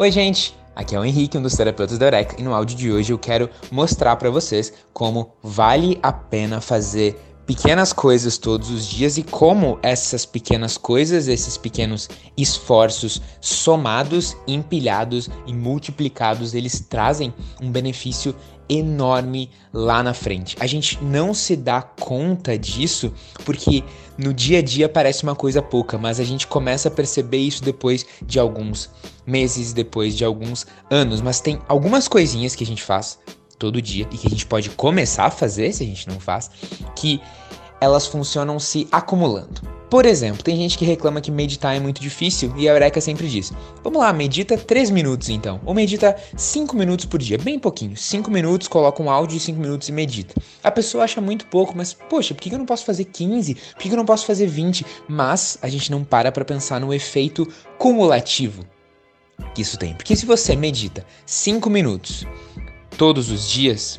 Oi, gente! Aqui é o Henrique, um dos terapeutas da Eureka, e no áudio de hoje eu quero mostrar para vocês como vale a pena fazer pequenas coisas todos os dias e como essas pequenas coisas, esses pequenos esforços somados, empilhados e multiplicados, eles trazem um benefício enorme lá na frente. A gente não se dá conta disso porque no dia a dia parece uma coisa pouca, mas a gente começa a perceber isso depois de alguns meses, depois de alguns anos. Mas tem algumas coisinhas que a gente faz todo dia e que a gente pode começar a fazer se a gente não faz, que elas funcionam se acumulando. Por exemplo, tem gente que reclama que meditar é muito difícil e a Eureka sempre diz: Vamos lá, medita 3 minutos então, ou medita 5 minutos por dia, bem pouquinho. 5 minutos, coloca um áudio de 5 minutos e medita. A pessoa acha muito pouco, mas poxa, por que eu não posso fazer 15? Por que eu não posso fazer 20? Mas a gente não para para pensar no efeito cumulativo que isso tem. Porque se você medita 5 minutos todos os dias,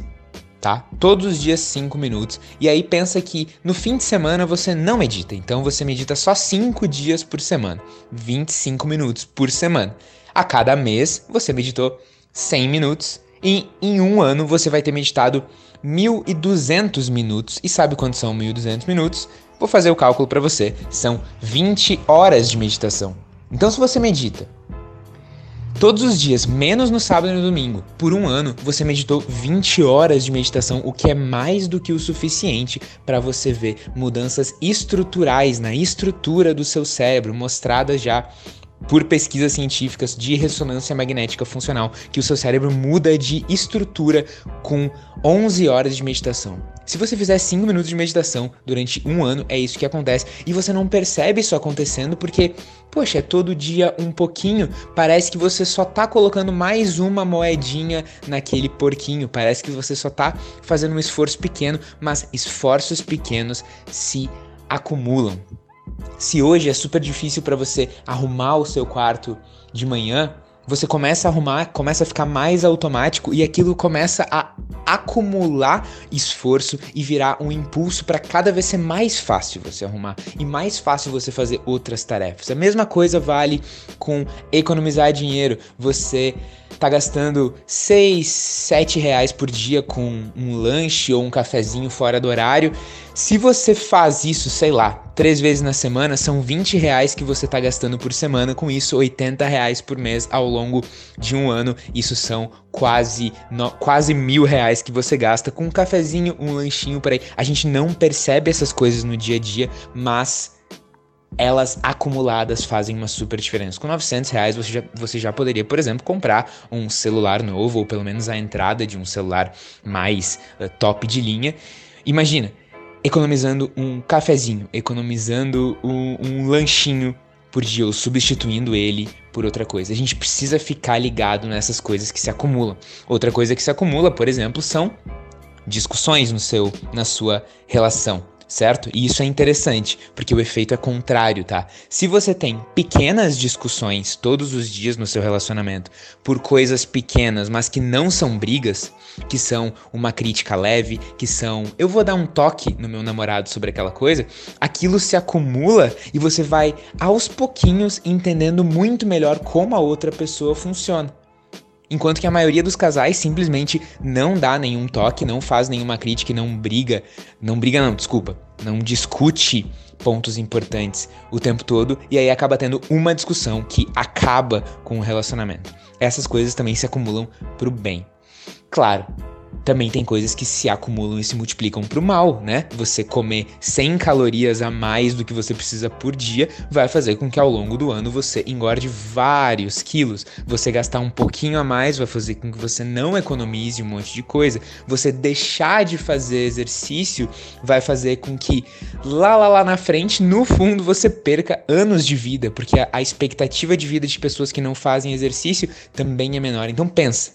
tá? Todos os dias 5 minutos. E aí pensa que no fim de semana você não medita. Então você medita só 5 dias por semana, 25 minutos por semana. A cada mês você meditou 100 minutos e em um ano você vai ter meditado 1.200 minutos. E sabe quantos são 1.200 minutos? Vou fazer o cálculo para você. São 20 horas de meditação. Então se você medita Todos os dias, menos no sábado e no domingo, por um ano, você meditou 20 horas de meditação, o que é mais do que o suficiente para você ver mudanças estruturais na estrutura do seu cérebro, mostradas já por pesquisas científicas de ressonância magnética funcional, que o seu cérebro muda de estrutura com 11 horas de meditação. Se você fizer 5 minutos de meditação durante um ano, é isso que acontece. E você não percebe isso acontecendo porque, poxa, é todo dia um pouquinho. Parece que você só tá colocando mais uma moedinha naquele porquinho. Parece que você só tá fazendo um esforço pequeno, mas esforços pequenos se acumulam. Se hoje é super difícil para você arrumar o seu quarto de manhã, você começa a arrumar, começa a ficar mais automático e aquilo começa a acumular esforço e virar um impulso para cada vez ser mais fácil você arrumar e mais fácil você fazer outras tarefas. A mesma coisa vale com economizar dinheiro. Você tá gastando 6, 7 reais por dia com um lanche ou um cafezinho fora do horário. Se você faz isso, sei lá, três vezes na semana, são 20 reais que você tá gastando por semana. Com isso, 80 reais por mês ao longo de um ano. Isso são quase, no, quase mil reais que você gasta com um cafezinho, um lanchinho por aí. A gente não percebe essas coisas no dia a dia, mas elas acumuladas fazem uma super diferença. Com 900 reais você já, você já poderia, por exemplo, comprar um celular novo ou pelo menos a entrada de um celular mais uh, top de linha. Imagina, economizando um cafezinho, economizando um, um lanchinho por dia ou substituindo ele por outra coisa. A gente precisa ficar ligado nessas coisas que se acumulam. Outra coisa que se acumula, por exemplo, são discussões no seu na sua relação certo? E isso é interessante, porque o efeito é contrário, tá? Se você tem pequenas discussões todos os dias no seu relacionamento por coisas pequenas, mas que não são brigas, que são uma crítica leve, que são eu vou dar um toque no meu namorado sobre aquela coisa, aquilo se acumula e você vai aos pouquinhos entendendo muito melhor como a outra pessoa funciona. Enquanto que a maioria dos casais simplesmente não dá nenhum toque, não faz nenhuma crítica, não briga, não briga não, desculpa, não discute pontos importantes o tempo todo e aí acaba tendo uma discussão que acaba com o relacionamento. Essas coisas também se acumulam pro bem. Claro, também tem coisas que se acumulam e se multiplicam pro mal, né? Você comer 100 calorias a mais do que você precisa por dia vai fazer com que ao longo do ano você engorde vários quilos. Você gastar um pouquinho a mais vai fazer com que você não economize um monte de coisa. Você deixar de fazer exercício vai fazer com que lá lá lá na frente, no fundo, você perca anos de vida, porque a, a expectativa de vida de pessoas que não fazem exercício também é menor. Então pensa,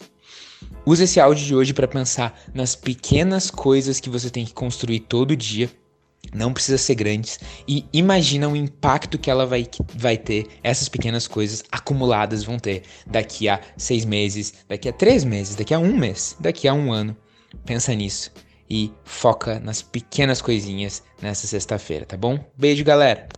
Use esse áudio de hoje para pensar nas pequenas coisas que você tem que construir todo dia. Não precisa ser grandes e imagina o impacto que ela vai, vai ter, essas pequenas coisas acumuladas vão ter daqui a seis meses, daqui a três meses, daqui a um mês, daqui a um ano. Pensa nisso e foca nas pequenas coisinhas nessa sexta-feira, tá bom? Beijo, galera!